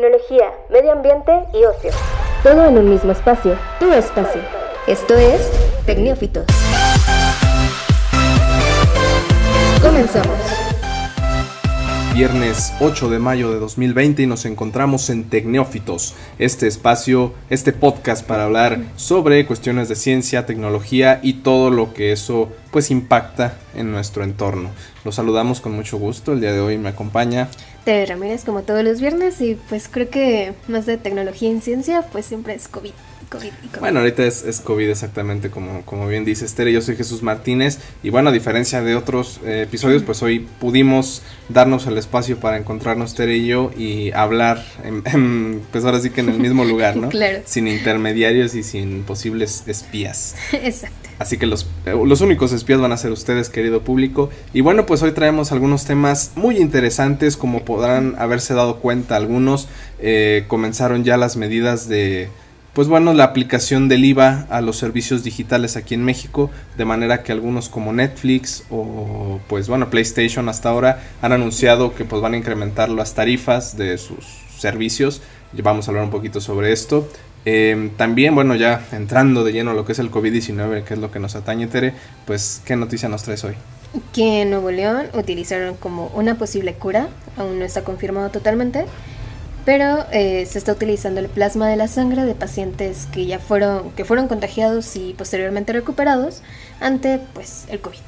tecnología, medio ambiente y ocio. Todo en un mismo espacio, tu espacio. Esto es Tecnófitos. Comenzamos. Viernes 8 de mayo de 2020 y nos encontramos en Tecnófitos, este espacio, este podcast para hablar sobre cuestiones de ciencia, tecnología y todo lo que eso pues impacta en nuestro entorno. Los saludamos con mucho gusto, el día de hoy me acompaña Tere Ramírez como todos los viernes y pues creo que más de tecnología en ciencia pues siempre es COVID. Bueno, ahorita es, es, COVID exactamente como, como bien dice Tere, yo soy Jesús Martínez y bueno, a diferencia de otros eh, episodios, pues hoy pudimos darnos el espacio para encontrarnos Tere y yo y hablar, en, pues ahora sí que en el mismo lugar, ¿no? claro. Sin intermediarios y sin posibles espías. Exacto. Así que los, eh, los únicos espías van a ser ustedes, querido público. Y bueno, pues hoy traemos algunos temas muy interesantes, como podrán haberse dado cuenta algunos. Eh, comenzaron ya las medidas de pues bueno, la aplicación del IVA a los servicios digitales aquí en México, de manera que algunos como Netflix o pues bueno, PlayStation hasta ahora han anunciado que pues van a incrementar las tarifas de sus servicios. Vamos a hablar un poquito sobre esto. Em, también, bueno, ya entrando de lleno a lo que es el COVID-19, que es lo que nos atañe, Tere, pues, ¿qué noticia nos traes hoy? Que en Nuevo León utilizaron como una posible cura, aún no está confirmado totalmente, pero eh, se está utilizando el plasma de la sangre de pacientes que ya fueron, que fueron contagiados y posteriormente recuperados ante pues el COVID.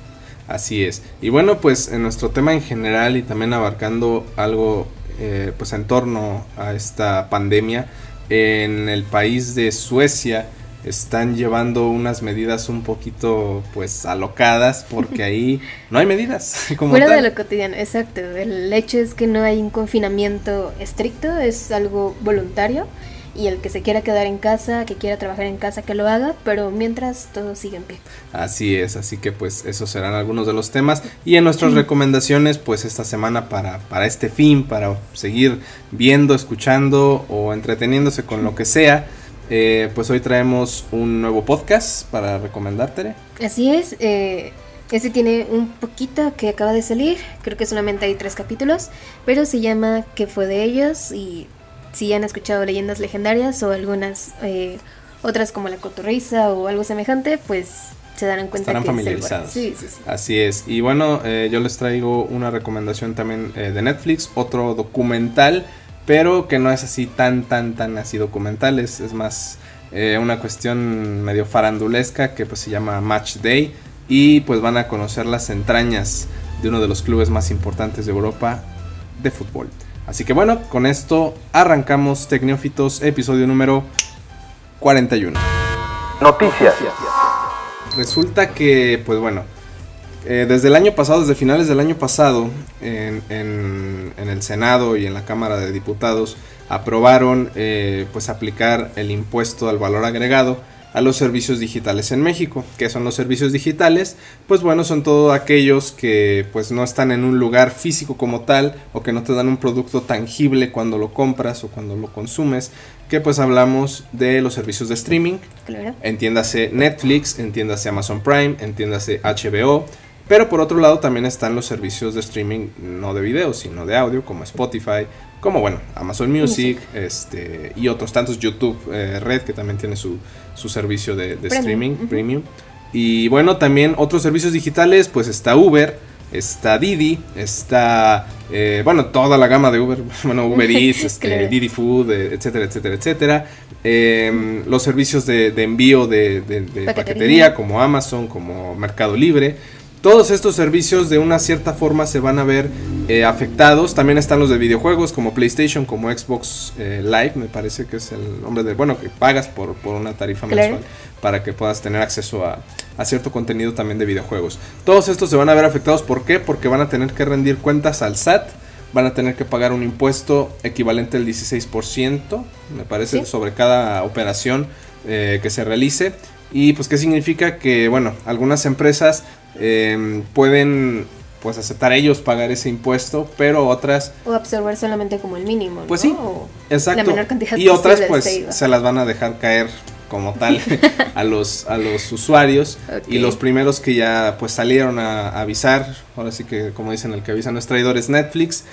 Así es. Y bueno, pues en nuestro tema en general y también abarcando algo eh, pues en torno a esta pandemia, en el país de Suecia, están llevando unas medidas un poquito pues alocadas porque ahí no hay medidas. Como Fuera de lo cotidiano, exacto. El hecho es que no hay un confinamiento estricto, es algo voluntario y el que se quiera quedar en casa, que quiera trabajar en casa, que lo haga, pero mientras todo sigue en pie. Así es, así que pues esos serán algunos de los temas y en nuestras recomendaciones pues esta semana para, para este fin, para seguir viendo, escuchando o entreteniéndose con lo que sea eh, pues hoy traemos un nuevo podcast para recomendarte. Así es, eh, este tiene un poquito que acaba de salir, creo que solamente hay tres capítulos, pero se llama ¿Qué fue de ellos? Y si han escuchado leyendas legendarias o algunas eh, otras como La Cotorriza o algo semejante, pues se darán cuenta Estarán familiarizados. Sí, sí, sí. Así es. Y bueno, eh, yo les traigo una recomendación también de Netflix, otro documental pero que no es así tan, tan, tan así documental, es, más eh, una cuestión medio farandulesca que pues se llama Match Day y pues van a conocer las entrañas de uno de los clubes más importantes de Europa de fútbol. Así que bueno, con esto arrancamos Tecnófitos, episodio número 41. Noticias. Resulta que, pues bueno, eh, desde el año pasado, desde finales del año pasado, en, el Senado y en la Cámara de Diputados aprobaron eh, pues aplicar el impuesto al valor agregado a los servicios digitales en México. ¿Qué son los servicios digitales? Pues bueno, son todos aquellos que pues no están en un lugar físico como tal o que no te dan un producto tangible cuando lo compras o cuando lo consumes. Que pues hablamos de los servicios de streaming. Entiéndase Netflix, entiéndase Amazon Prime, entiéndase HBO, pero por otro lado también están los servicios de streaming no de video, sino de audio, como Spotify, como bueno, Amazon Music, este y otros tantos, YouTube eh, Red, que también tiene su, su servicio de, streaming premium. Y bueno, también otros servicios digitales, pues está Uber, está Didi, está, eh, bueno, toda la gama de Uber, bueno, Uber Eats, este, Didi Food, eh, etcétera, etcétera, etcétera. Em, los servicios de, envío de, paquetería, como Amazon, como Mercado Libre. Todos estos servicios de una cierta forma se van a ver eh, afectados. También están los de videojuegos como PlayStation, como Xbox eh, Live, me parece que es el nombre de... Bueno, que pagas por, por una tarifa mensual para que puedas tener acceso a, a, cierto contenido también de videojuegos. Todos estos se van a ver afectados. ¿Por qué? Porque van a tener que rendir cuentas al SAT. Van a tener que pagar un impuesto equivalente al 16%, me parece, sobre cada operación eh, que se realice. Y pues qué significa que, bueno, algunas empresas eh, pueden pues aceptar ellos pagar ese impuesto, pero otras... O absorber solamente como el mínimo. Pues sí, exacto. La menor cantidad y otras pues se, las van a dejar caer como tal a los a los usuarios y los primeros que ya pues salieron a, avisar ahora sí que como dicen el que avisa no es traidor es Netflix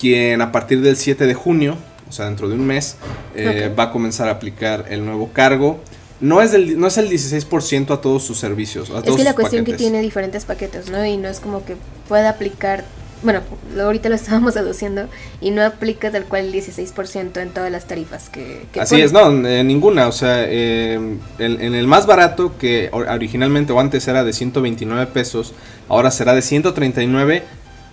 quien a partir del 7 de junio o sea, dentro de un mes, eh, va a comenzar a aplicar el nuevo cargo. No es, del, no es el 16% a todos sus servicios. A es todos que la cuestión que tiene diferentes paquetes, ¿no? Y no es como que pueda aplicar, bueno, lo- ahorita lo estábamos aduciendo, y no aplica tal cual el 16% en todas las tarifas que... que Así pone. es, no, eh, ninguna. O sea, eh, en, en el más barato, que or- originalmente o antes era de 129 pesos, ahora será de 139,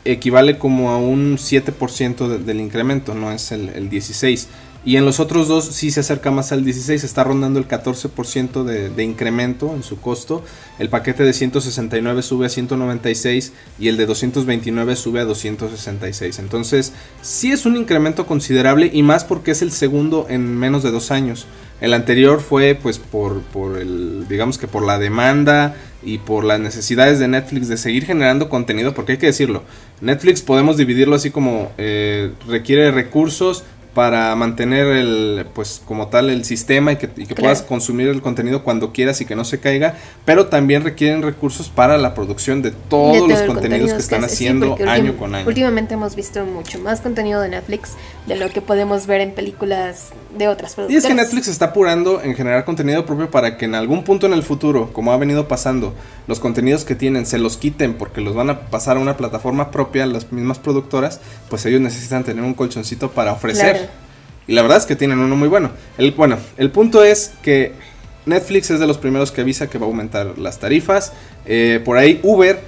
equivale como a un 7% de- del incremento, no es el, el 16. Y en los otros dos sí se acerca más al 16, está rondando el 14% de, de incremento en su costo. El paquete de 169 sube a 196 y el de 229 sube a 266. Entonces, sí es un incremento considerable y más porque es el segundo en menos de dos años. El anterior fue pues por, por el, digamos que por la demanda y por las necesidades de Netflix de seguir generando contenido, porque hay que decirlo, Netflix podemos dividirlo así como eh, requiere recursos para mantener el pues como tal el sistema y que, y que Claro. puedas consumir el contenido cuando quieras y que no se caiga, pero también requieren recursos para la producción de todos de todo los contenidos contenido que están haciendo año con año. Últimamente hemos visto mucho más contenido de Netflix de lo que podemos ver en películas de otras Y es que Netflix está apurando en generar contenido propio para que en algún punto en el futuro, como ha venido pasando, los contenidos que tienen se los quiten porque los van a pasar a una plataforma propia, las mismas productoras, pues ellos necesitan tener un colchoncito para ofrecer. Claro. Y la verdad es que tienen uno muy bueno. El, bueno, el punto es que Netflix es de los primeros que avisa que va a aumentar las tarifas. Eh, por ahí Uber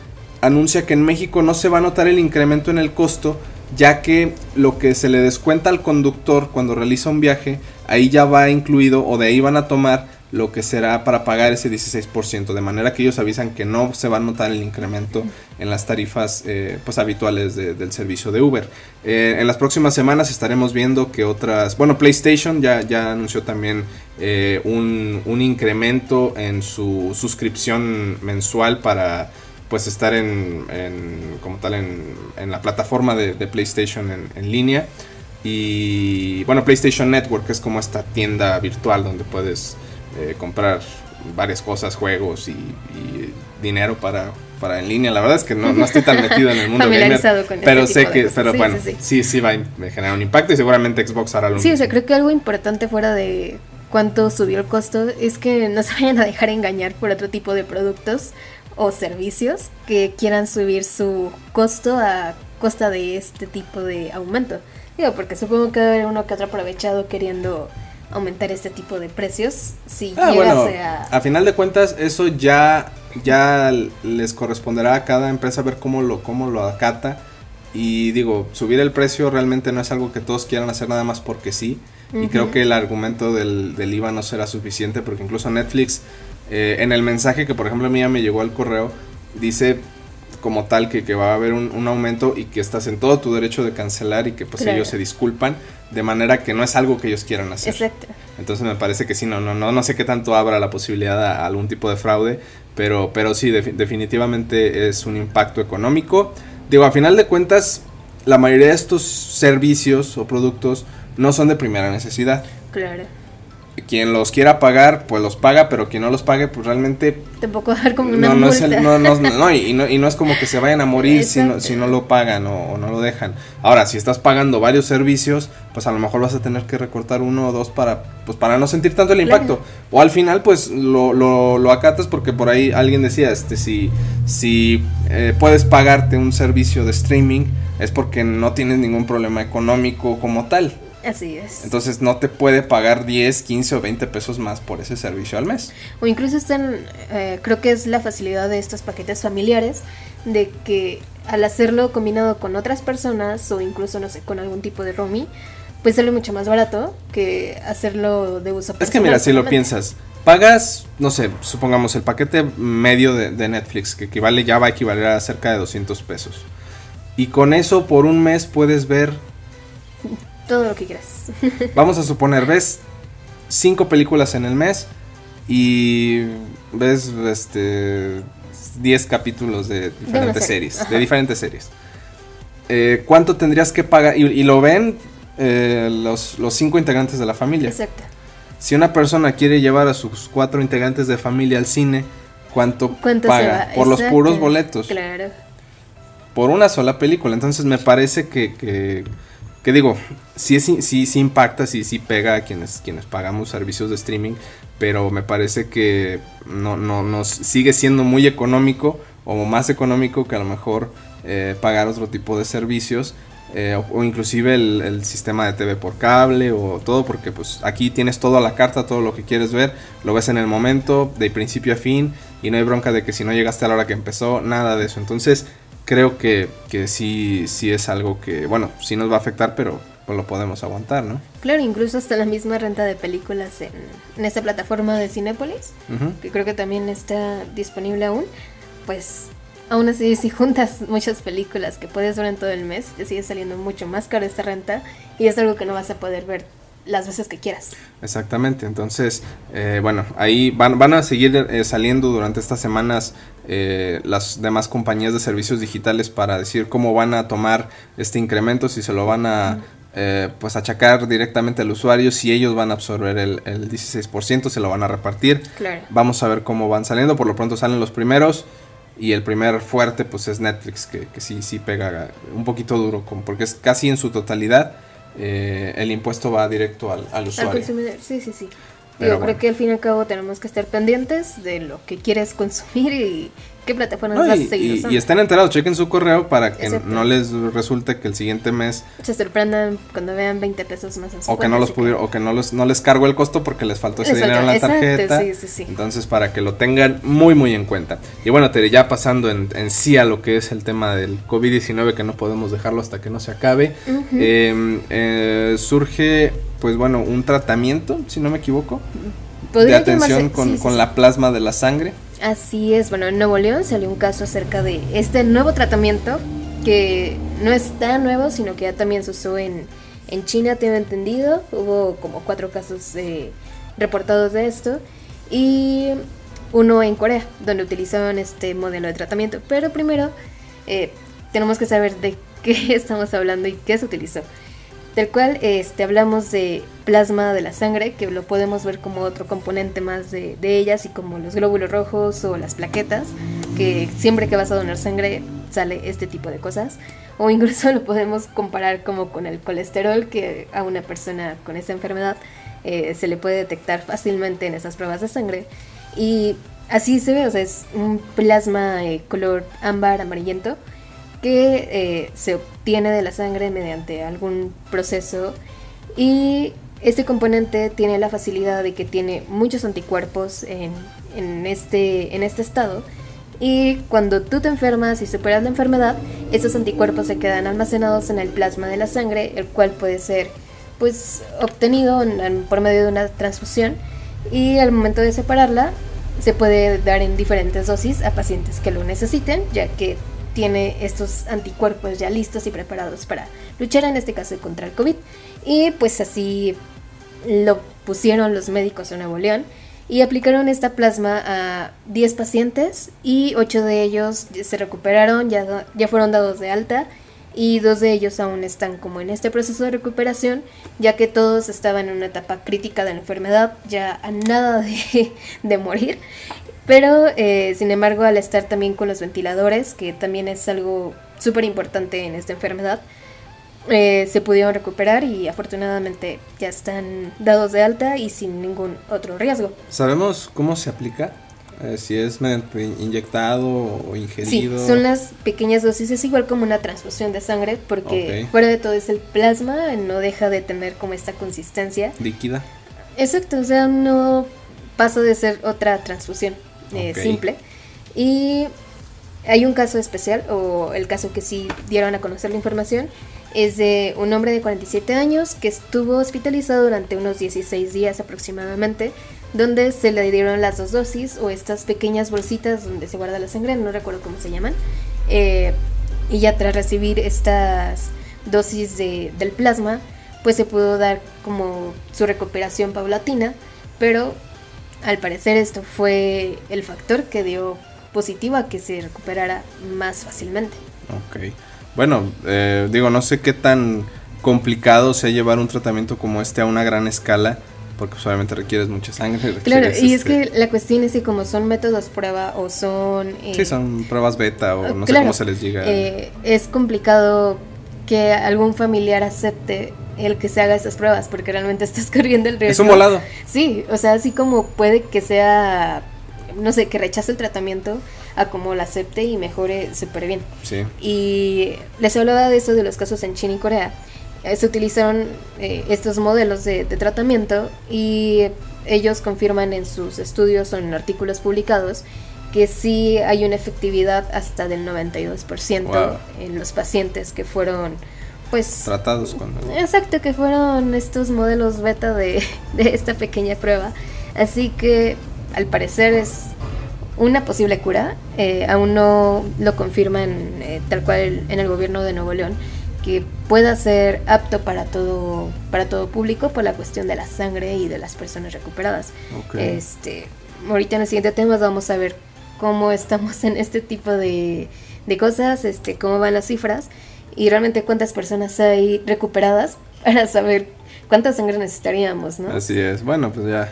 anuncia que en México no se va a notar el incremento en el costo, ya que lo que se le descuenta al conductor cuando realiza un viaje, ahí ya va incluido o de ahí van a tomar lo que será para pagar ese 16%, de manera que ellos avisan que no se va a notar el incremento en las tarifas eh, pues habituales de- del servicio de Uber. Eh, en las próximas semanas estaremos viendo que otras, bueno, PlayStation ya, ya anunció también eh, un, un incremento en su suscripción mensual para pues estar en, en- como tal en, en la plataforma de, de PlayStation en, en línea. Y bueno, PlayStation Network es como esta tienda virtual donde puedes eh, comprar varias cosas, juegos y, y dinero para, para en línea. La verdad es que no, no estoy tan metido en el mundo gamer, Familiarizado con este pero tipo sé que, pero Sí, bueno, sí, sí. sí, sí va a generar un impacto y seguramente Xbox hará lo Sí, o sea, creo que algo importante fuera de cuánto subió el costo es que no se vayan a dejar engañar por otro tipo de productos o servicios que quieran subir su costo a costa de este tipo de aumento. Digo, porque supongo que haber uno que otro aprovechado queriendo aumentar este tipo de precios si Ah, bueno, a... a final de cuentas eso ya, ya les corresponderá a cada empresa ver cómo lo, cómo lo acata. Y digo, subir el precio realmente no es algo que todos quieran hacer nada más porque sí. Y creo que el argumento del, del IVA no será suficiente porque incluso Netflix, eh, en el mensaje que por ejemplo a mí ya me llegó al correo, dice como tal que, que va a haber un, un aumento y que estás en todo tu derecho de cancelar y que pues Claro. ellos se disculpan de manera que no es algo que ellos quieran hacer. Exacto. Entonces me parece que sí, no, no, no, no sé qué tanto abra la posibilidad a, a algún tipo de fraude, pero, pero sí, defi- definitivamente es un impacto económico. Digo, a final de cuentas, la mayoría de estos servicios o productos no son de primera necesidad. Claro. Quien los quiera pagar, pues los paga, pero quien no los pague, pues realmente Tampoco dar como una no, no, es multa. el- no, no, no, y, no, y no es como que se vayan a morir si no, si no lo pagan o, o no lo dejan. Ahora, si estás pagando varios servicios, pues a lo mejor vas a tener que recortar uno o dos para, pues para no sentir tanto el Claro. impacto. O al final, pues lo, lo, lo acatas porque por ahí alguien decía, este, si, si eh, puedes pagarte un servicio de streaming, es porque no tienes ningún problema económico como tal. Así es. Entonces no te puede pagar 10, 15 o 20 pesos más por ese servicio al mes. O incluso están, eh, creo que es la facilidad de estos paquetes familiares, de que al hacerlo combinado con otras personas o incluso, no sé, con algún tipo de roaming, pues sale mucho más barato que hacerlo de uso Es que mira, si lo piensas, pagas, no sé, supongamos el paquete medio de, de Netflix, que equivale, ya va a equivaler a cerca de 200 pesos. Y con eso por un mes puedes ver, Todo lo que quieras. vamos a suponer, ves cinco películas en el mes y ves este 10 capítulos de diferentes serie, series, ajá. de diferentes series. Eh, ¿Cuánto tendrías que pagar? Y, y lo ven eh, los, los cinco integrantes de la familia. Exacto. Si una persona quiere llevar a sus cuatro integrantes de familia al cine, ¿cuánto, ¿Cuánto paga? Por los puros boletos. Claro. Por una sola película. Entonces me parece que, que, que digo, sí, sí, sí, impacta, sí, sí pega a quienes, quienes pagamos servicios de streaming, pero me parece que no, no, nos sigue siendo muy económico o más económico que a lo mejor eh, pagar otro tipo de servicios. Eh, o, inclusive el, el, sistema de TV por cable o todo porque pues aquí tienes todo a la carta, todo lo que quieres ver, lo ves en el momento, de principio a fin y no hay bronca de que si no llegaste a la hora que empezó, nada de eso. Entonces creo que, que sí, sí es algo que, bueno, sí nos va a afectar, pero pues lo podemos aguantar, ¿no? Claro, incluso hasta la misma renta de películas en, en esta plataforma de Cinépolis, que creo que también está disponible aún, pues aún así si juntas muchas películas que puedes ver en todo el mes, te sigue saliendo mucho más caro esta renta y es algo que no vas a poder ver las veces que quieras. Exactamente, entonces, eh, bueno, ahí van, van a seguir eh, saliendo durante estas semanas eh, las demás compañías de servicios digitales para decir cómo van a tomar este incremento, si se lo van a... pues achacar directamente al usuario si ellos van a absorber el, el 16% se lo van a repartir Claro. vamos a ver cómo van saliendo por lo pronto salen los primeros y el primer fuerte pues es Netflix, que, que sí, sí pega un poquito duro, porque es casi en su totalidad eh, el impuesto va directo al, al usuario. Al consumidor, sí, sí, sí. Pero Yo bueno. creo que al fin y al cabo tenemos que estar pendientes de lo que quieres consumir y qué plataformas no, vas y, a seguir y, estén enterados, chequen su correo para que Exacto. no les resulte que el siguiente mes Se sorprendan cuando vean 20 pesos más en su o que no los pudieron o que no les no les cargo el costo porque les faltó ese Les dinero en la exacto, tarjeta. sí, sí, sí. Entonces para que lo tengan muy muy en cuenta. Y bueno, Tere, ya pasando en, en sí a lo que es el tema del COVID-19 que no podemos dejarlo hasta que no se acabe, Ujú. eh, eh, surge pues bueno, un tratamiento, si no me equivoco, de atención llamarse- con, con la plasma de la sangre. Así es, bueno, en Nuevo León salió un caso acerca de este nuevo tratamiento que no es tan nuevo, sino que ya también se usó en, en China, tengo entendido. Hubo como cuatro casos eh, reportados de esto y uno en Corea, donde utilizaban este modelo de tratamiento. Pero primero eh, tenemos que saber de qué estamos hablando y qué se utilizó. Del cual este, hablamos de plasma de la sangre, que lo podemos ver como otro componente más de, de ella, así como los glóbulos rojos o las plaquetas, que siempre que vas a donar sangre sale este tipo de cosas. O incluso lo podemos comparar como con el colesterol, que a una persona con esa enfermedad eh, se le puede detectar fácilmente en esas pruebas de sangre. Y así se ve, o sea, es un plasma eh, color ámbar amarillento que eh, se obtiene de la sangre mediante algún proceso. Y este componente tiene la facilidad de que tiene muchos anticuerpos en, este, en este estado. Y cuando tú te enfermas y superas la enfermedad, esos anticuerpos se quedan almacenados en el plasma de la sangre, el cual puede ser pues obtenido en- en- por medio de una transfusión. Y al momento de separarla se puede dar en diferentes dosis a pacientes que lo necesiten, ya que tiene estos anticuerpos ya listos y preparados para luchar en este caso contra el COVID. Y pues así lo pusieron los médicos de Nuevo León y aplicaron esta plasma a 10 pacientes y 8 de ellos se recuperaron, ya, ya fueron dados de alta y dos de ellos aún están como en este proceso de recuperación, ya que todos estaban en una etapa crítica de la enfermedad, ya a nada de, de morir. Pero, eh, sin embargo, al estar también con los ventiladores, que también es algo súper importante en esta enfermedad, eh, se pudieron recuperar y afortunadamente ya están dados de alta y sin ningún otro riesgo. ¿Sabemos cómo se aplica? Eh, si es mediante inyectado o Sí, ingerido. son las pequeñas dosis, es igual como una transfusión de sangre, porque fuera de todo es el plasma, no deja de tener como esta consistencia. líquida. Exacto, o sea, no pasa de ser otra transfusión eh, simple. Y hay un caso especial, o el caso que sí dieron a conocer la información, es de un hombre de 47 años que estuvo hospitalizado durante unos 16 días aproximadamente, donde se le dieron las dos dosis o estas pequeñas bolsitas donde se guarda la sangre, no recuerdo cómo se llaman. Eh, y ya tras recibir estas dosis de- del plasma, pues se pudo dar como su recuperación paulatina, pero al parecer esto fue el factor que dio positivo a que se recuperara más fácilmente. Ok. Bueno, eh, digo, no sé qué tan complicado sea llevar un tratamiento como este a una gran escala, porque pues, obviamente requieres mucha sangre. Claro, y es este, que la cuestión es que como son métodos prueba o son... eh, Sí, son pruebas beta o no sé cómo se les diga. eh, es complicado que algún familiar acepte el que se haga estas pruebas, porque realmente estás corriendo el riesgo. Es un volado. Sí, o sea, así como puede que sea, no sé, que rechace el tratamiento, a como la acepte y mejore súper bien. Sí. Y les hablaba de eso, de los casos en China y Corea. Eh, se utilizaron eh, estos modelos de, de, tratamiento y ellos confirman en sus estudios o en artículos publicados que sí hay una efectividad hasta del 92% Wow. en los pacientes que fueron pues Tratados con... Exacto, que fueron estos modelos beta de, de esta pequeña prueba. Así que al parecer es una posible cura. Eh, aún no lo confirman eh, tal cual en el gobierno de Nuevo León que pueda ser apto para todo para todo público por la cuestión de la sangre y de las personas recuperadas. Ok. Este, ahorita en el siguiente tema vamos a ver cómo estamos en este tipo de, de cosas, este, cómo van las cifras y realmente cuántas personas hay recuperadas para saber cuánta sangre necesitaríamos, ¿no? Así es. Bueno, pues ya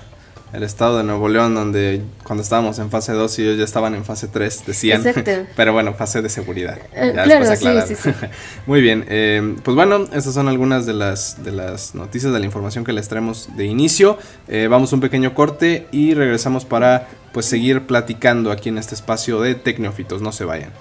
el estado de Nuevo León, donde cuando estábamos en fase 2 y ellos ya estaban en fase 3, decían. Exacto. Pero bueno, fase de seguridad. Eh, Ya claro, después sí, sí, sí. Muy bien. eh, pues bueno, estas son algunas de las, de las noticias, de la información que les traemos de inicio. Eh, vamos a un pequeño corte y regresamos para pues seguir platicando aquí en este espacio de Tecnófitos. No se vayan.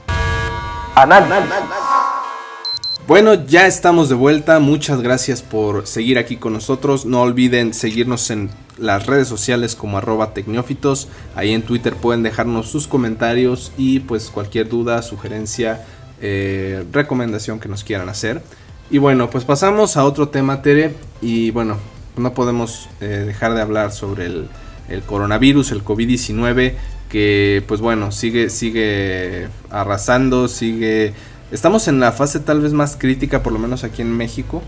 Bueno, ya estamos de vuelta. Muchas gracias por seguir aquí con nosotros. No olviden seguirnos en las redes sociales como arroba tecnófitos. Ahí en Twitter pueden dejarnos sus comentarios y pues cualquier duda, sugerencia, eh, recomendación que nos quieran hacer. Y bueno, pues pasamos a otro tema, Tere. Y bueno, no podemos eh, dejar de hablar sobre el, el coronavirus, el COVID-19, que pues bueno, sigue, sigue arrasando, sigue... Estamos en la fase tal vez más crítica, por lo menos aquí en México,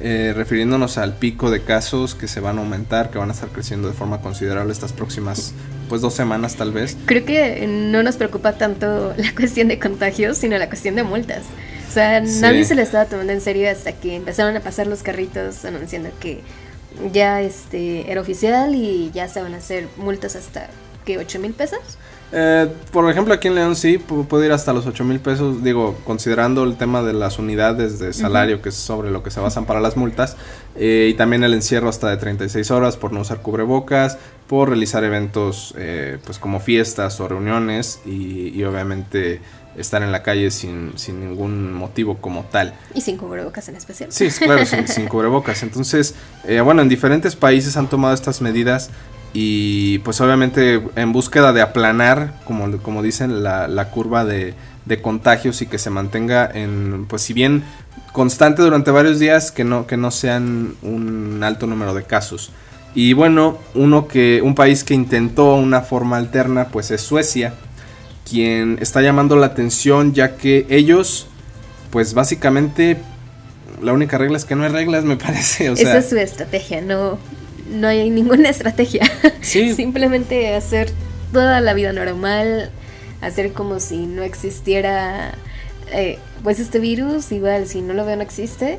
eh, refiriéndonos al pico de casos que se van a aumentar, que van a estar creciendo de forma considerable estas próximas, pues dos semanas tal vez. Creo que no nos preocupa tanto la cuestión de contagios, sino la cuestión de multas. O sea, Sí. nadie se le estaba tomando en serio hasta que empezaron a pasar los carritos anunciando que ya este era oficial y ya se van a hacer multas hasta que 8 mil pesos. Eh, por ejemplo, aquí en León sí pu- puede ir hasta los 8 mil pesos, digo, considerando el tema de las unidades de salario, que es sobre lo que se basan para las multas, eh, y también el encierro hasta de 36 horas por no usar cubrebocas, por realizar eventos eh, pues como fiestas o reuniones, y, y obviamente estar en la calle sin, sin ningún motivo como tal. Y sin cubrebocas en especial. Sí, claro, sin, sin cubrebocas. Entonces, eh, bueno, en diferentes países han tomado estas medidas y pues obviamente en búsqueda de aplanar, como, como dicen, la, la curva de, de contagios y que se mantenga en, pues si bien constante durante varios días, que no, que no sean un alto número de casos. Y bueno, uno que, un país que intentó una forma alterna, pues es Suecia, quien está llamando la atención ya que ellos, pues básicamente la única regla es que no hay reglas, me parece. O sea, Esa es su estrategia, no, no hay ninguna estrategia. Sí. Simplemente hacer toda la vida normal, hacer como si no existiera eh, pues este virus, igual si no lo veo no existe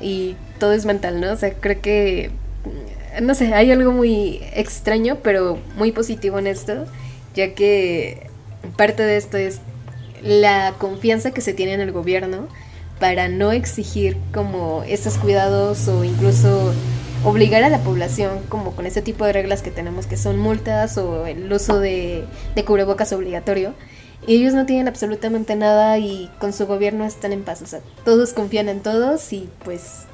y todo es mental, ¿no? O sea, creo que, no sé, hay algo muy extraño pero muy positivo en esto, ya que parte de esto es la confianza que se tiene en el gobierno para no exigir como estos cuidados o incluso obligar a la población como con ese tipo de reglas que tenemos que son multas o el uso de, de cubrebocas obligatorio. Y ellos no tienen absolutamente nada y con su gobierno están en paz. O sea, todos confían en todos y pues,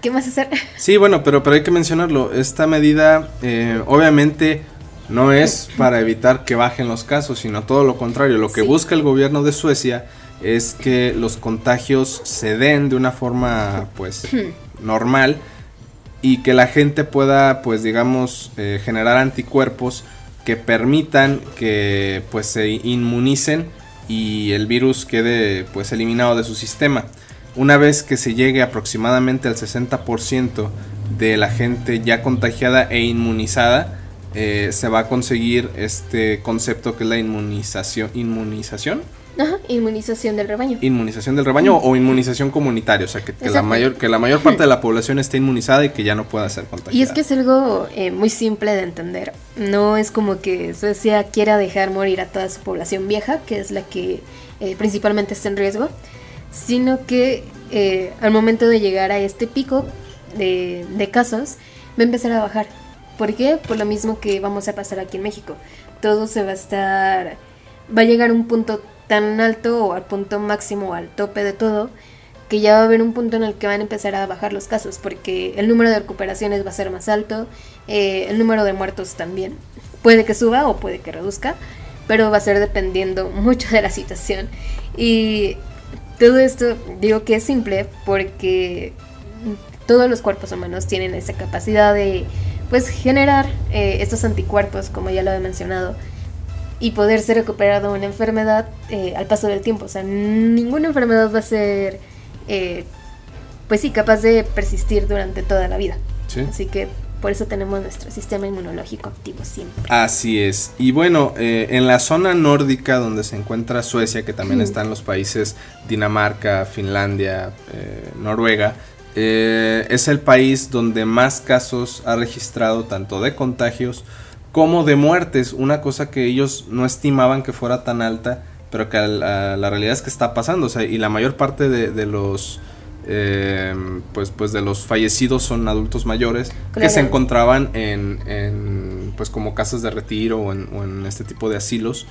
¿qué más hacer? Sí, bueno, pero, pero hay que mencionarlo. Esta medida eh, obviamente no es para evitar que bajen los casos, sino todo lo contrario. Lo que Sí. busca el gobierno de Suecia es que los contagios se den de una forma pues normal y que la gente pueda pues digamos eh, generar anticuerpos que permitan que pues se inmunicen y el virus quede pues eliminado de su sistema. Una vez que se llegue aproximadamente al 60% de la gente ya contagiada e inmunizada, eh, se va a conseguir este concepto que es la inmunización, inmunización, Ajá, inmunización del rebaño. inmunización del rebaño o inmunización comunitaria, o sea que, que la mayor que la mayor parte de la población esté inmunizada y que ya no pueda ser contagiada. Y es que es algo eh, muy simple de entender. No es como que Suecia quiera dejar morir a toda su población vieja, que es la que eh, principalmente está en riesgo, sino que eh, al momento de llegar a este pico de, de casos, va a empezar a bajar. ¿Por qué? Por lo mismo que vamos a pasar aquí en México. Todo se va a estar, va a llegar a un punto tan alto o al punto máximo, al tope de todo, que ya va a haber un punto en el que van a empezar a bajar los casos, porque el número de recuperaciones va a ser más alto, eh, el número de muertos también. Puede que suba o puede que reduzca, pero va a ser dependiendo mucho de la situación. Y todo esto digo que es simple porque todos los cuerpos humanos tienen esa capacidad de pues generar eh, estos anticuerpos, como ya lo he mencionado, y poder ser recuperado de una enfermedad eh, al paso del tiempo. O sea, ninguna enfermedad va a ser, eh, pues sí, capaz de persistir durante toda la vida. Así que por eso tenemos nuestro sistema inmunológico activo siempre. Así es. Y bueno, en la zona nórdica donde se encuentra Suecia, que también están los países Dinamarca, Finlandia, Noruega, eh, es el país donde más casos ha registrado tanto de contagios como de muertes, una cosa que ellos no estimaban que fuera tan alta, pero que la, realidad es que está pasando, y la mayor parte de, los eh, pues, pues de los fallecidos son adultos mayores que se encontraban en, pues como casas de retiro o en este tipo de asilos.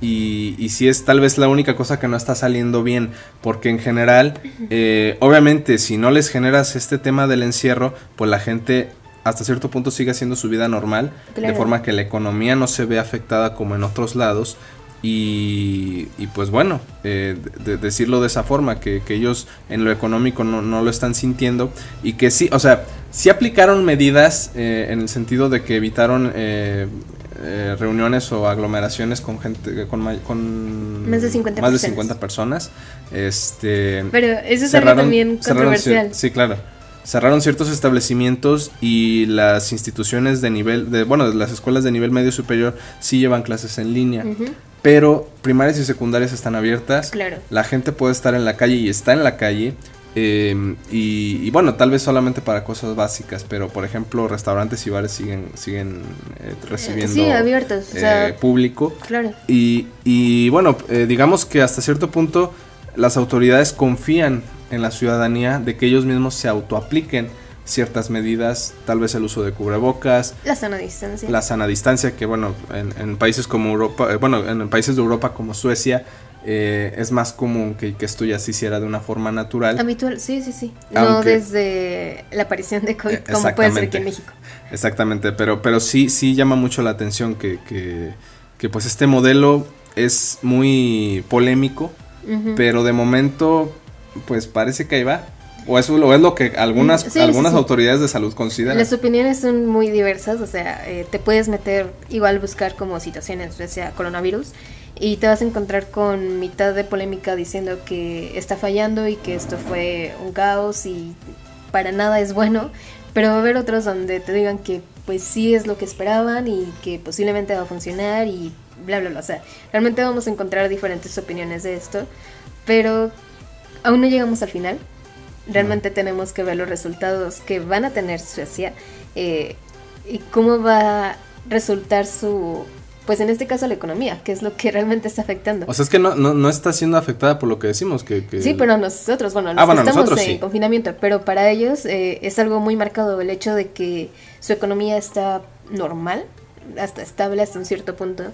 Y, y sí es tal vez la única cosa que no está saliendo bien, porque en general, eh, obviamente, si no les generas este tema del encierro, pues la gente hasta cierto punto sigue haciendo su vida normal, de forma que la economía no se ve afectada como en otros lados. Y, y pues bueno, eh, de, decirlo de esa forma, que, que ellos en lo económico no, no, lo están sintiendo. Y que sí, o sea, sí aplicaron medidas eh, en el sentido de que evitaron eh, eh, reuniones o aglomeraciones con gente con, con más de 50 más personas. de 50 personas. Este pero eso es algo también controversial. Sí claro cerraron ciertos establecimientos y las instituciones de nivel de bueno las escuelas de nivel medio superior sí llevan clases en línea pero primarias y secundarias están abiertas claro. la gente puede estar en la calle y está en la calle Em, y, bueno, tal vez solamente para cosas básicas, pero por ejemplo, restaurantes y bares siguen, siguen eh, recibiendo eh, público. Claro. Y, y bueno, eh, digamos que hasta cierto punto las autoridades confían en la ciudadanía de que ellos mismos se autoapliquen ciertas medidas, tal vez el uso de cubrebocas, la sana distancia, la sana distancia que bueno, en, en países como Europa, bueno, en países de Europa como Suecia eh, es más común que, esto ya se hiciera de una forma natural. Habitual, sí, sí, sí. no desde la aparición de COVID, como puede ser aquí en México. Exactamente, pero, pero sí, sí llama mucho la atención que, que, pues este modelo es muy polémico, pero de momento, pues parece que ahí va. O es, es lo que algunas, algunas autoridades de salud consideran. Las opiniones son muy diversas, o sea, eh, te puedes meter, igual buscar como situaciones, o sea, coronavirus, y te vas a encontrar con mitad de polémica diciendo que está fallando y que esto fue un caos y para nada es bueno, pero va a haber otros donde te digan que pues sí es lo que esperaban y que posiblemente va a funcionar y bla bla bla, o sea, realmente vamos a encontrar diferentes opiniones de esto, pero aún no llegamos al final, realmente tenemos que ver los resultados que van a tener Suecia eh, y cómo va a resultar su pues en este caso la economía, que es lo que realmente está afectando. O sea, es que no, no, está siendo afectada por lo que decimos. Que, Sí, pero nosotros, bueno, ah, estamos en confinamiento, pero para ellos eh, es algo muy marcado el hecho de que su economía está normal, hasta estable hasta un cierto punto.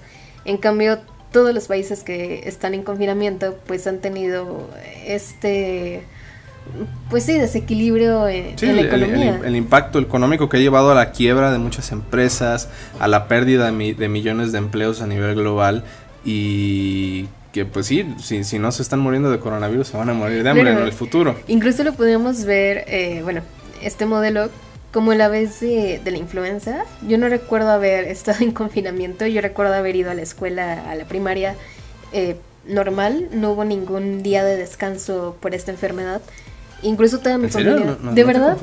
En cambio, todos los países que están en confinamiento, pues han tenido este pues sí, desequilibrio en, la economía. El, impacto económico que ha llevado a la quiebra de muchas empresas, a la pérdida de, millones de empleos a nivel global y que pues sí, si, si, no se están muriendo de coronavirus se van a morir de hambre en el futuro. Incluso lo podemos ver, eh, bueno, este modelo como la vez de, la influenza. Yo no recuerdo haber estado en confinamiento, yo recuerdo haber ido a la escuela, a la primaria eh, normal, no hubo ningún día de descanso por esta enfermedad. Incluso toda mi familia. ¿De verdad?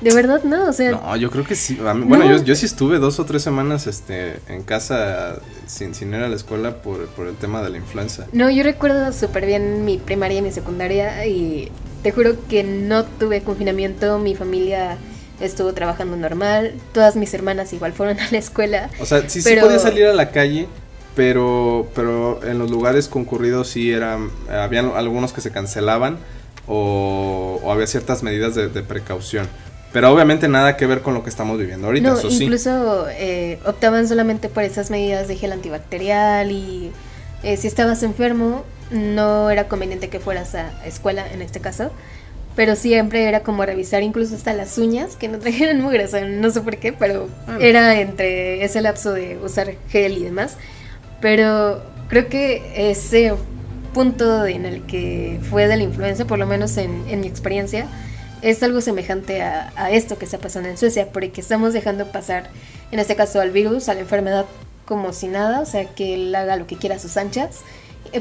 ¿De verdad no? O sea. No, yo creo que sí. bueno, yo, yo, sí estuve dos o tres semanas este, en casa sin, sin ir a la escuela por, por el tema de la influenza. No, yo recuerdo súper bien mi primaria y mi secundaria y te juro que no tuve confinamiento. Mi familia estuvo trabajando normal. Todas mis hermanas igual fueron a la escuela. O sea, sí, sí podía salir a la calle. Pero, pero en los lugares concurridos sí eran, habían algunos que se cancelaban o, había ciertas medidas de, precaución. Pero obviamente nada que ver con lo que estamos viviendo ahorita. No, incluso eh, optaban solamente por esas medidas de gel antibacterial y eh, si estabas enfermo no era conveniente que fueras a escuela en este caso. Pero siempre era como revisar incluso hasta las uñas, que no trajeran mugre, o no sé por qué, pero ah. era entre ese lapso de usar gel y demás. Pero creo que ese punto en el que fue de la influencia, por lo menos en, mi experiencia, es algo semejante a, esto que está pasando en Suecia, porque estamos dejando pasar, en este caso al virus, a la enfermedad como si nada, o sea, que él haga lo que quiera a sus anchas,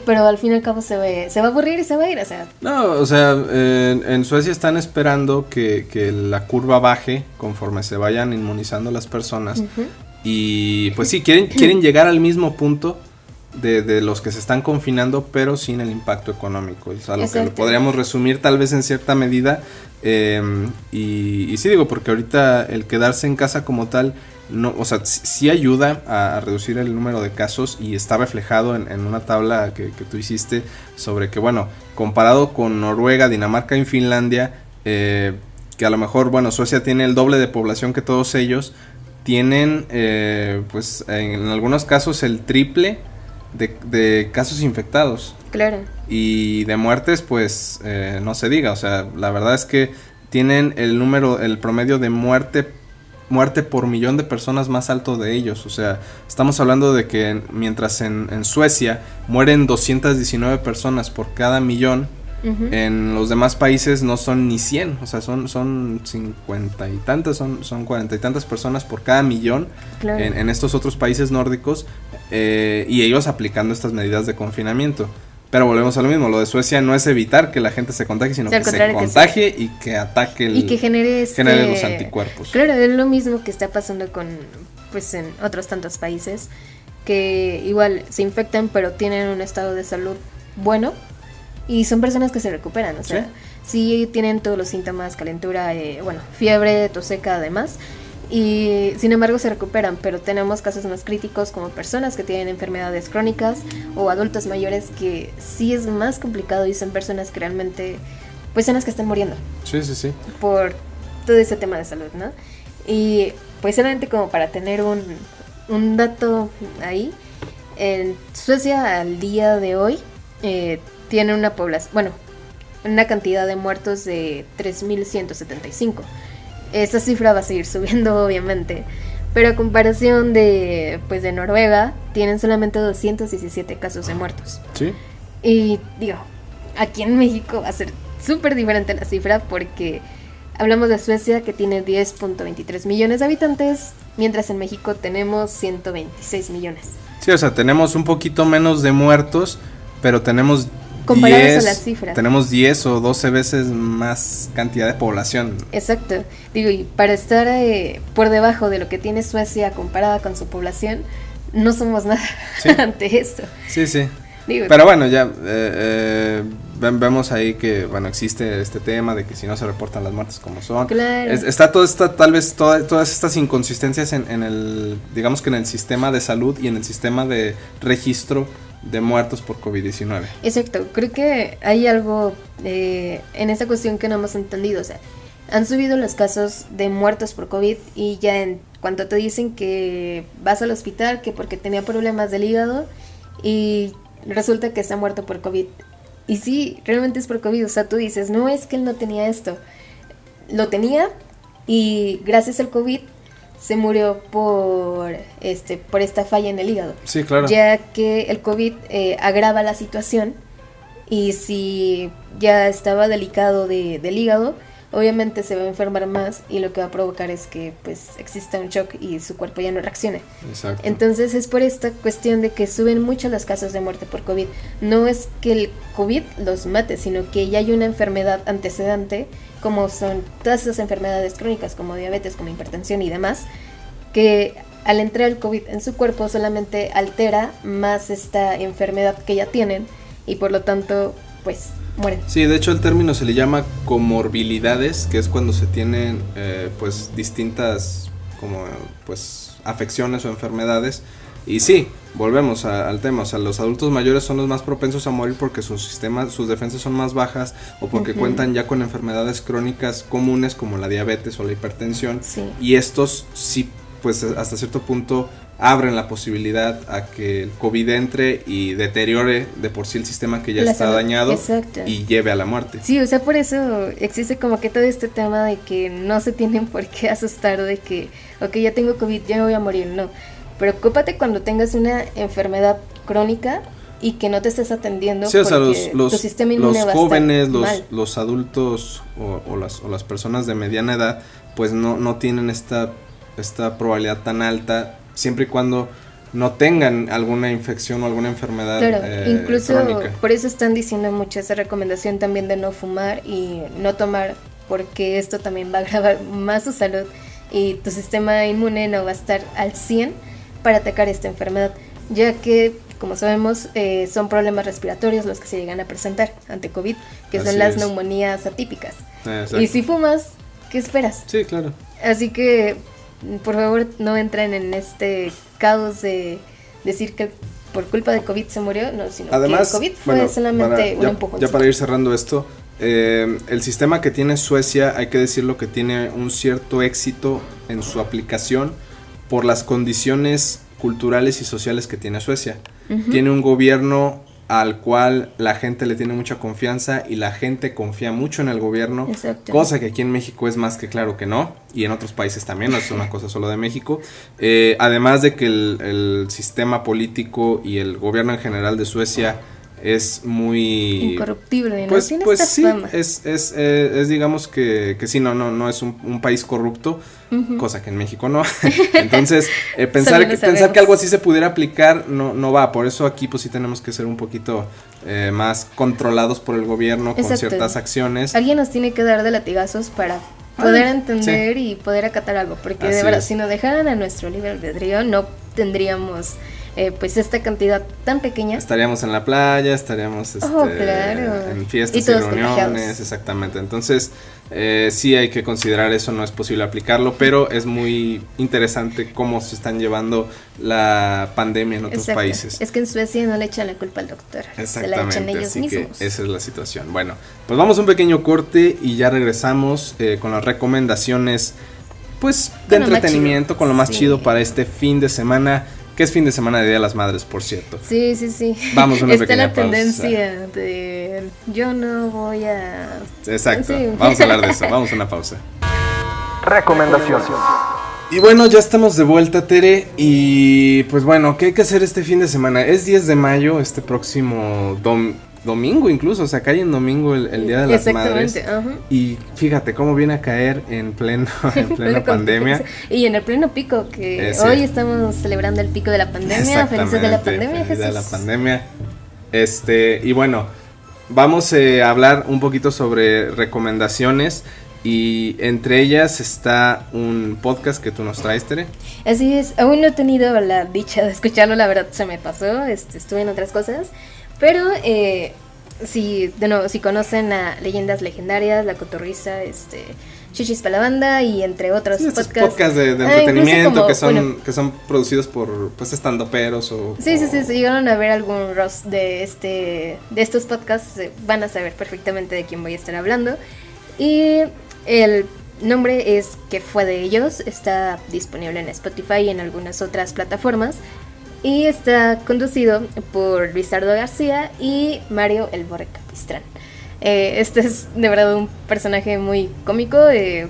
pero al fin y al cabo se, ve, se va a aburrir y se va a ir, o sea. No, o sea, en, Suecia están esperando que, la curva baje conforme se vayan inmunizando las personas. Y pues sí, quieren, quieren llegar al mismo punto de, los que se están confinando, pero sin el impacto económico. Es algo que podríamos resumir tal vez en cierta medida. Em, y, sí digo, porque ahorita el quedarse en casa como tal, no, o sea, sí, ayuda a, reducir el número de casos y está reflejado en, una tabla que, tú hiciste sobre que, bueno, comparado con Noruega, Dinamarca y Finlandia, eh, que a lo mejor, bueno, Suecia tiene el doble de población que todos ellos, tienen, eh, pues, en algunos casos el triple de, casos infectados. Claro. Y de muertes, pues eh, no se diga. O sea, la verdad es que tienen el número, el promedio de muerte muerte por millón de personas más alto de ellos. O sea, estamos hablando de que mientras en, en Suecia mueren 219 personas por cada millón, en los demás países no son ni 100, o sea, son, son 50 y tantas, son, son 40 y tantas personas por cada millón en, estos otros países nórdicos eh, y ellos aplicando estas medidas de confinamiento. Pero volvemos a lo mismo, lo de Suecia no es evitar que la gente se contagie, sino que se contagie y que ataque el, y que genere, este, los anticuerpos. Claro, es lo mismo que está pasando con pues en otros tantos países que igual se infectan pero tienen un estado de salud bueno y son personas que se recuperan, o sea, ¿Sí? tienen todos los síntomas, calentura, eh, bueno, fiebre, tos seca además, y sin embargo se recuperan, pero tenemos casos más críticos como personas que tienen enfermedades crónicas o adultos mayores que sí es más complicado y son personas que realmente, pues son las que están muriendo. Sí, sí, sí. Por todo ese tema de salud, ¿no? Y pues solamente como para tener un, un dato ahí, en Suecia al día de hoy eh, tiene una población, bueno, una cantidad de muertos de 3.175. Esa cifra va a seguir subiendo, obviamente. Pero a comparación de, pues, de Noruega, tienen solamente 217 casos de muertos. Sí. Y digo, aquí en México va a ser súper diferente la cifra porque hablamos de Suecia que tiene 10.23 millones de habitantes, mientras en México tenemos 126 millones. Sí, o sea, tenemos un poquito menos de muertos, pero tenemos comparadas a las cifras. Tenemos 10 o 12 veces más cantidad de población. Exacto. Digo, y para estar eh, por debajo de lo que tiene Suecia comparada con su población, no somos nada ante esto. Sí, sí. Pero bueno, ya eh, eh, vemos ahí que bueno existe este tema de que si no se reportan las muertes como son. Claro. está todo esta, tal vez todas estas inconsistencias en, en, el, digamos que en el sistema de salud y en el sistema de registro de muertos por COVID-19. Exacto, creo que hay algo eh, en esta cuestión que no hemos entendido. O sea, han subido los casos de muertos por COVID y ya en cuanto te dicen que vas al hospital, que porque tenía problemas del hígado y resulta que está muerto por COVID. Y sí, realmente es por COVID. O sea, tú dices, no es que él no tenía esto. Lo tenía y gracias al COVID se murió por este por esta falla en el hígado. Sí, claro. Ya que el COVID eh, agrava la situación y si ya estaba delicado de, del hígado, obviamente se va a enfermar más y lo que va a provocar es que pues exista un shock y su cuerpo ya no reaccione. Exacto. Entonces es por esta cuestión de que suben mucho los casos de muerte por COVID. No es que el COVID los mate, sino que ya hay una enfermedad antecedente como son todas esas enfermedades crónicas como diabetes, como hipertensión y demás, que al entrar el COVID en su cuerpo solamente altera más esta enfermedad que ya tienen y por lo tanto pues mueren. Sí, de hecho el término se le llama comorbilidades, que es cuando se tienen eh, pues distintas como pues afecciones o enfermedades Y sí, volvemos al tema, o sea, los adultos mayores son los más propensos a morir porque sus sistemas, sus defensas son más bajas o porque cuentan ya con enfermedades crónicas comunes como la diabetes o la hipertensión. Y estos sí, pues hasta cierto punto abren la posibilidad a que el COVID entre y deteriore de por sí el sistema que ya está dañado y lleve a la muerte. Sí, o sea, por eso existe como que todo este tema de que no se tienen por qué asustar de que, ok, ya tengo COVID, ya me voy a morir, no. Preocúpate cuando tengas una enfermedad crónica y que no te estés atendiendo sí, o sea, los, los, tu sistema inmune los jóvenes, los, los adultos o, o, las, o las personas de mediana edad, pues no, no tienen esta, esta probabilidad tan alta siempre y cuando no tengan alguna infección o alguna enfermedad claro, eh, incluso por eso están diciendo mucho esa recomendación también de no fumar y no tomar porque esto también va a agravar más su salud y tu sistema inmune no va a estar al 100 para atacar esta enfermedad ya que como sabemos eh, son problemas respiratorios los que se llegan a presentar ante COVID que son las neumonías atípicas y si fumas ¿qué esperas? Sí, claro. Así que por favor no entren en este caos de decir que por culpa de COVID se murió, no, sino Además, que COVID fue solamente un empujón. Ya para ir cerrando esto, eh, el sistema que tiene Suecia, hay que decirlo que tiene un cierto éxito en su aplicación por las condiciones culturales y sociales que tiene Suecia. Tiene un gobierno al cual la gente le tiene mucha confianza y la gente confía mucho en el gobierno, cosa que aquí en México es más que claro que no, y en otros países también, no es una cosa solo de México. Eh, además de que el, el, sistema político y el gobierno en general de Suecia es muy incorruptible ¿no? pues, pues sí es, es, eh, es, digamos que, que sí no no no es un, país corrupto cosa que en México no. Entonces eh, pensar que pensar que algo así se pudiera aplicar no no va. Por eso aquí pues sí tenemos que ser un poquito eh, más controlados por el gobierno con ciertas acciones. Alguien nos tiene que dar de latigazos para poder entender y poder acatar algo porque de verdad si nos dejaran a nuestro libre albedrío no tendríamos eh, pues esta cantidad tan pequeña. Estaríamos en la playa, estaríamos oh, este, en fiestas y, reuniones, exactamente. Entonces, eh, sí hay que considerar eso, no es posible aplicarlo, pero es muy interesante cómo se están llevando la pandemia en otros países. Es que en Suecia no le echan la culpa al doctor, se la echan ellos mismos. esa es la situación. Bueno, pues vamos a un pequeño corte y ya regresamos eh, con las recomendaciones pues de entretenimiento, con lo más chido para este fin de semana que es fin de semana de Día de las Madres, por cierto. Sí, sí, sí. Vamos a una Está la tendencia de yo no voy a... Exacto, vamos a hablar de eso, vamos a una pausa. Recomendación. Y bueno, ya estamos de vuelta, Tere. Y pues bueno, ¿qué hay que hacer este fin de semana? Es 10 de mayo, este próximo dom domingo incluso, o sea, cae en domingo el, Día de las Madres. Y fíjate cómo viene a caer en pleno en plena pandemia. Y en el pleno pico, que hoy estamos celebrando el pico de la pandemia, felices de la pandemia, Jesús. de la pandemia. Este, y bueno, vamos eh, a hablar un poquito sobre recomendaciones. Y entre ellas está un podcast que tú nos traes, Tere. Así es, aún no he tenido la dicha de escucharlo, la verdad se me pasó, este, estuve en otras cosas. Pero eh, si, de nuevo, si conocen a Leyendas Legendarias, La Cotorriza, este, Chichis para la banda y entre otros podcasts. de, ah, entretenimiento que son que son producidos por pues estandoperos o Sí, sí, sí, si llegaron a ver algún roast de este de estos podcasts eh, van a saber perfectamente de quién voy a estar hablando. Y el nombre es Que fue de ellos, está disponible en Spotify y en algunas otras plataformas y está conducido por Luisardo García y Mario El Borre Capistrán. Eh, este es de verdad un personaje muy cómico, eh,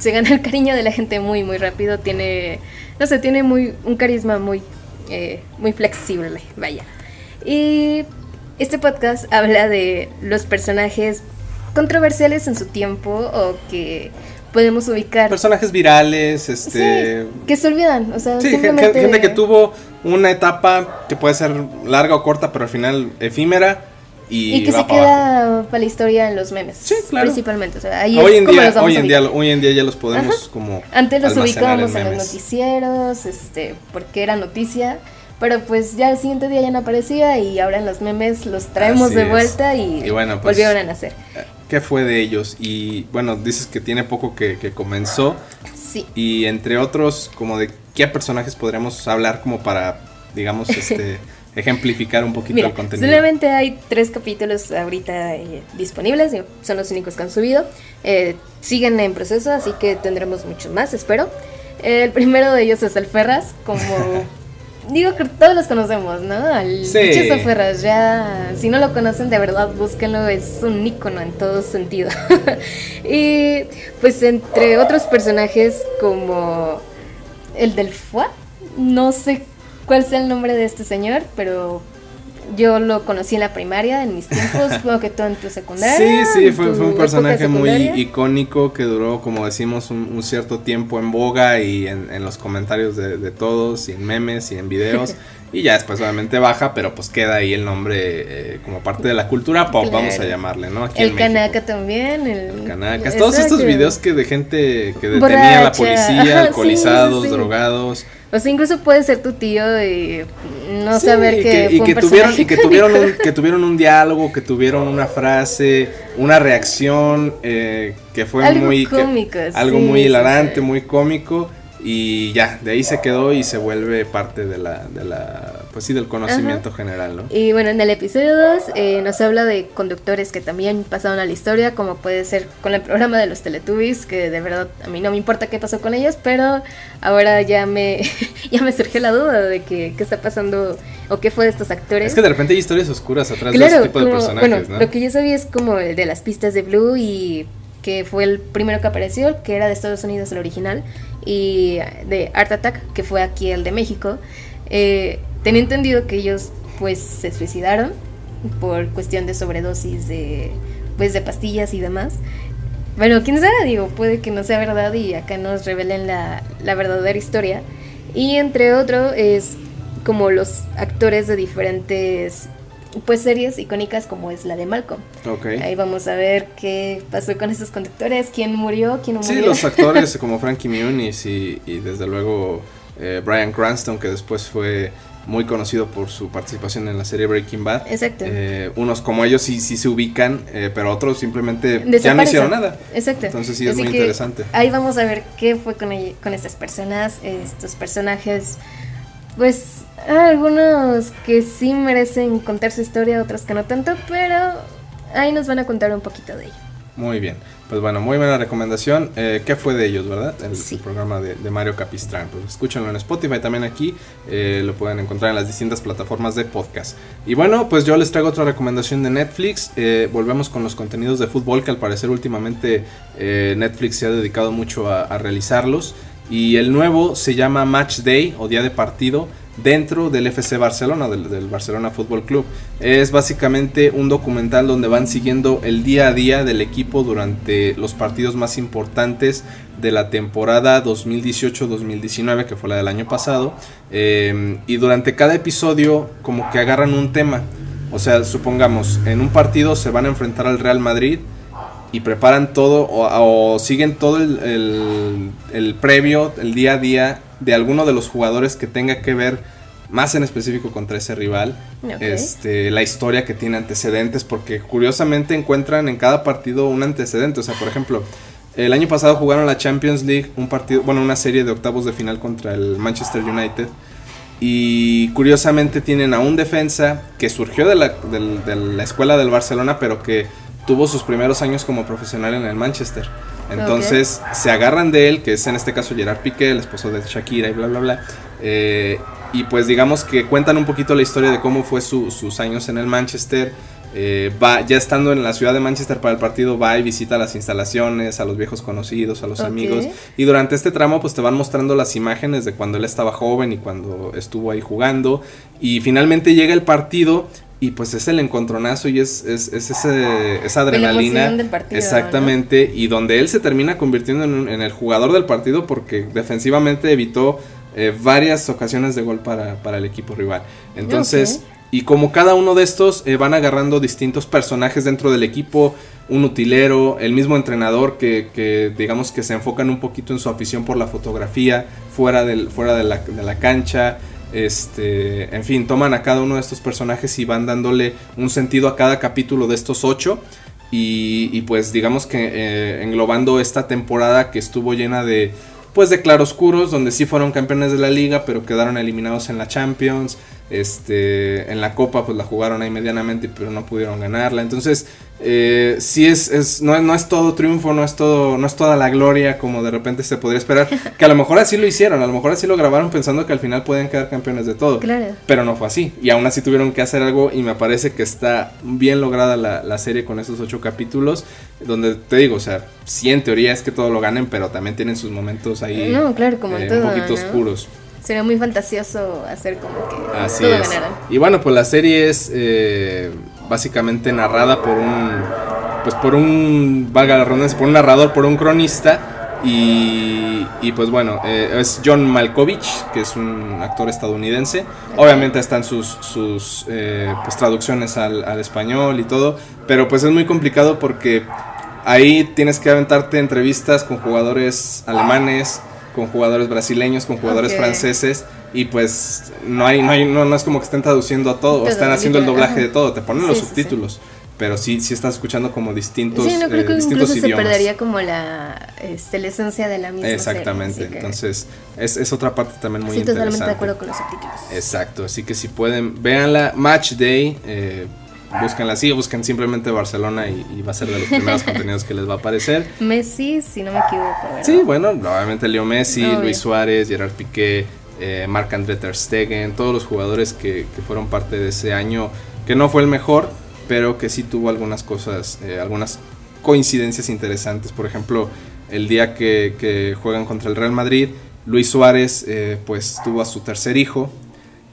se gana el cariño de la gente muy muy rápido, tiene, no sé, tiene muy, un carisma muy, eh, muy flexible, vaya. Y este podcast habla de los personajes controversiales en su tiempo o que podemos ubicar. Personajes virales, este... que se olvidan, o sea, sí, gente que tuvo una etapa que puede ser larga o corta, pero al final efímera. Y, que se queda para la historia en los memes. Sí, claro. Principalmente. O sea, ahí hoy, en día, hoy, en día, hoy en día ya los podemos como. Antes los ubicábamos en, los noticieros, este, porque era noticia. Pero pues ya el siguiente día ya no aparecía y ahora en los memes los traemos de vuelta y, bueno, pues, volvieron a nacer. ¿Qué fue de ellos? Y bueno, dices que tiene poco que, que comenzó. Sí. Y entre otros, como de qué personajes podríamos hablar como para digamos, este, ejemplificar un poquito el contenido. Solamente hay tres capítulos ahorita eh, disponibles, son los únicos que han subido. Eh, siguen en proceso, así que tendremos muchos más, espero. el primero de ellos es el Ferras, como digo que todos los conocemos, ¿no? Al sí. Ferras, ya, si no lo conocen de verdad, búsquenlo, es un ícono en todo sentido. y pues entre otros personajes como el del Fua, no sé cuál sea el nombre de este señor, pero yo lo conocí en la primaria, en mis tiempos, supongo que tú en tu secundaria. Sí, sí, fue, un personaje muy icónico que duró, como decimos, un, cierto tiempo en boga y en, los comentarios de, todos, y en memes y en videos. y ya después obviamente baja, pero pues queda ahí el nombre eh, como parte de la cultura pop, vamos a llamarle, ¿no? el Kanaka también. El, Kanaka. Todos estos videos que de gente que detenía a la policía, alcoholizados, drogados. O sea, incluso puede ser tu tío y no saber que, y que, tuvieron y que tuvieron un, que tuvieron un diálogo, que tuvieron una frase, una reacción eh, que fue muy cómico, algo muy hilarante, muy cómico y ya, de ahí se quedó y se vuelve parte de la, de la pues sí, del conocimiento general, ¿no? Y bueno, en el episodio 2 eh, nos habla de conductores que también pasaron a la historia, como puede ser con el programa de los Teletubbies, que de verdad a mí no me importa qué pasó con ellos, pero ahora ya me, ya me surgió la duda de que, qué está pasando o qué fue de estos actores. Es que de repente hay historias oscuras atrás de este tipo de personajes, bueno, Lo que yo sabía es como el de las pistas de Blue y que fue el primero que apareció, que era de Estados Unidos el original, y de Art Attack, que fue aquí el de México. Eh, tenía entendido que ellos pues se suicidaron por cuestión de sobredosis de pues de pastillas y demás. Bueno, quién sabe, digo, puede que no sea verdad y acá nos revelen la, la verdadera historia. Y entre otro es como los actores de diferentes pues series icónicas como es la de Malcolm. Ahí vamos a ver qué pasó con esos conductores, quién murió, quién no murió. Sí, los actores como Frankie Muniz y, y desde luego eh, Brian Cranston, que después fue muy conocido por su participación en la serie Breaking Bad. Exacto. Eh, unos como ellos sí, sí se ubican, eh, pero otros simplemente ya no hicieron nada. Exacto. Entonces sí es muy interesante. Ahí vamos a ver qué fue con, con estas personas, estos personajes, pues algunos que sí merecen contar su historia, otros que no tanto, pero ahí nos van a contar un poquito de ello. Muy bien. Pues bueno, muy buena recomendación. Eh, ¿Qué fue de ellos, verdad? El, programa de, Mario Capistrán. Pues escúchenlo en Spotify también aquí. Eh, lo pueden encontrar en las distintas plataformas de podcast. Y bueno, pues yo les traigo otra recomendación de Netflix. Eh, volvemos con los contenidos de fútbol que al parecer últimamente Netflix se ha dedicado mucho a, a realizarlos. Y el nuevo se llama Match Day o Día de Partido dentro del FC Barcelona, del, Barcelona Fútbol Club. Es básicamente un documental donde van siguiendo el día a día del equipo durante los partidos más importantes de la temporada 2018-2019, que fue la del año pasado. Em, y durante cada episodio como que agarran un tema. O sea, supongamos, en un partido se van a enfrentar al Real Madrid y preparan todo o, siguen todo el, el, previo, el día a día de alguno de los jugadores que tenga que ver más en específico contra ese rival, este, la historia que tiene antecedentes, porque curiosamente encuentran en cada partido un antecedente. O sea, por ejemplo, el año pasado jugaron la Champions League, un partido, bueno, una serie de octavos de final contra el Manchester United. Y curiosamente tienen a un defensa que surgió de la, de la escuela del Barcelona, pero que tuvo sus primeros años como profesional en el Manchester. Entonces se agarran de él, que es en este caso Gerard Piqué, el esposo de Shakira y bla, bla, bla. Eh, y pues digamos que cuentan un poquito la historia de cómo fue sus años en el Manchester. Eh, va, ya estando en la ciudad de Manchester para el partido, va y visita las instalaciones, a los viejos conocidos, a los amigos. Y durante este tramo, pues te van mostrando las imágenes de cuando él estaba joven y cuando estuvo ahí jugando. Y finalmente llega el partido y pues es el encontronazo y es, es, es ese, esa adrenalina. exactamente. Y donde él se termina convirtiendo en, en, el jugador del partido porque defensivamente evitó eh, varias ocasiones de gol para, para, el equipo rival. Entonces, y como cada uno de estos eh, van agarrando distintos personajes dentro del equipo, un utilero, el mismo entrenador que, que, digamos que se enfocan un poquito en su afición por la fotografía fuera, del, fuera de, la, de la cancha. Este, en fin, toman a cada uno de estos personajes y van dándole un sentido a cada capítulo de estos ocho. Y, pues digamos que eh, englobando esta temporada que estuvo llena de pues de claroscuros, donde sí fueron campeones de la liga, pero quedaron eliminados en la Champions. Este, en la Copa, pues la jugaron ahí medianamente, pero no pudieron ganarla. Entonces, eh, sí es, es no, no, es todo triunfo, no es todo, no es toda la gloria como de repente se podría esperar. Que a lo mejor así lo hicieron, a lo mejor así lo grabaron pensando que al final pueden quedar campeones de todo. Pero no fue así. Y aún así tuvieron que hacer algo y me parece que está bien lograda la, serie con esos ocho capítulos. Donde te digo, o sea, sí en teoría es que todo lo ganen, pero también tienen sus momentos ahí no, claro, como eh, un poquito oscuros. Sería muy fantasioso hacer como que Así todo es. Y bueno, pues la serie es eh, básicamente narrada por un, pues por un, valga la redundancia, por un narrador, por un cronista. Y, y pues bueno, eh, es John Malkovich, que es un actor estadounidense. Obviamente están sus, sus eh, pues, traducciones al, al español y todo, pero pues es muy complicado porque ahí tienes que aventarte entrevistas con jugadores alemanes, con jugadores brasileños, con jugadores franceses y pues no hay no hay no, no, es como que estén traduciendo a todo, o están haciendo el doblaje de todo, te ponen los subtítulos. Pero sí, sí estás escuchando como distintos, sí, no creo que eh, incluso se perdería como la, este, la esencia de la misma Exactamente, entonces es, es, otra parte también muy sí, interesante. totalmente de acuerdo con los subtítulos. Exacto, así que si pueden, véanla, Match Day, eh, Búsquenla así, busquen simplemente Barcelona y, va a ser de los primeros contenidos que les va a aparecer. Messi, si no me equivoco. Sí, bueno, obviamente Leo Messi, Luis Suárez, Gerard Piqué, eh, Marc-André Ter Stegen, todos los jugadores que, fueron parte de ese año, que no fue el mejor, pero que sí tuvo algunas cosas, eh, algunas coincidencias interesantes. Por ejemplo, el día que, juegan contra el Real Madrid, Luis Suárez eh, pues tuvo a su tercer hijo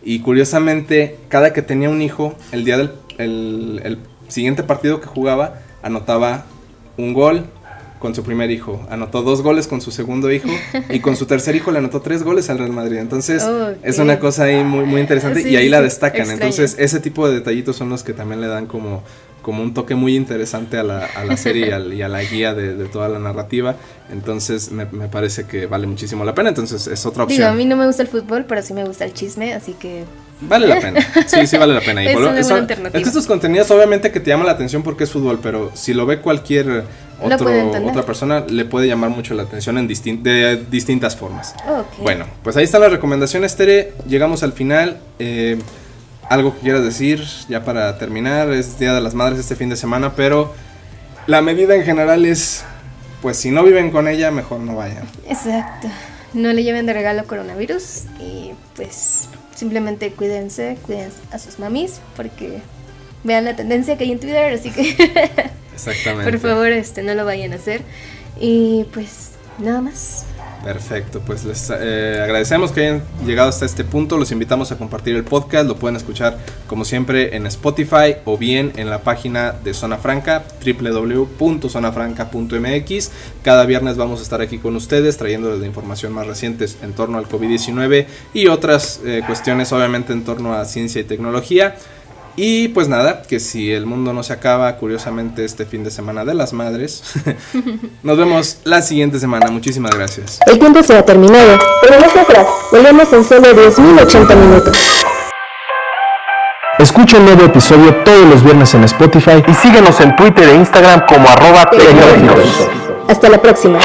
y curiosamente cada que tenía un hijo, el día del el, siguiente partido que jugaba anotaba un gol con su primer hijo, anotó dos goles con su segundo hijo y con su tercer hijo le anotó tres goles al Real Madrid. Entonces es una cosa ahí muy, muy interesante y ahí la destacan. Entonces ese tipo de detallitos son los que también le dan como como un toque muy interesante a la, a la serie y, a, la guía de, toda la narrativa. Entonces me, parece que vale muchísimo la pena. Entonces es otra opción. Digo, a mí no me gusta el fútbol, pero sí me gusta el chisme, así que... Vale la pena. Sí, sí vale la pena. es, que estos contenidos obviamente que te llaman la atención porque es fútbol, pero si lo ve cualquier otra persona le puede llamar mucho la atención en de distintas formas. Bueno, pues ahí están las recomendaciones, Tere. Llegamos al final. Eh, algo que quieras decir ya para terminar. Es Día de las Madres este fin de semana, pero la medida en general es, pues si no viven con ella, mejor no vayan. Exacto. No le lleven de regalo coronavirus y pues simplemente cuídense, cuiden a sus mamis porque vean la tendencia que hay en Twitter, así que Exactamente. por favor, este no lo vayan a hacer. Y pues nada más. Perfecto, pues les eh, agradecemos que hayan llegado hasta este punto, los invitamos a compartir el podcast, lo pueden escuchar como siempre en Spotify o bien en la página de Zona Franca, www.zonafranca.mx. Cada viernes vamos a estar aquí con ustedes trayéndoles la información más reciente en torno al COVID-19 y otras eh, cuestiones obviamente en torno a ciencia y tecnología. Y pues nada, que si el mundo no se acaba, curiosamente, este fin de semana de las madres, nos vemos la siguiente semana. Muchísimas gracias. El tiempo se ha terminado, pero no atrás. Volvemos en solo 10.080 minutos. Escucha el nuevo episodio todos los viernes en Spotify y síguenos en Twitter e Instagram como arroba Hasta la próxima.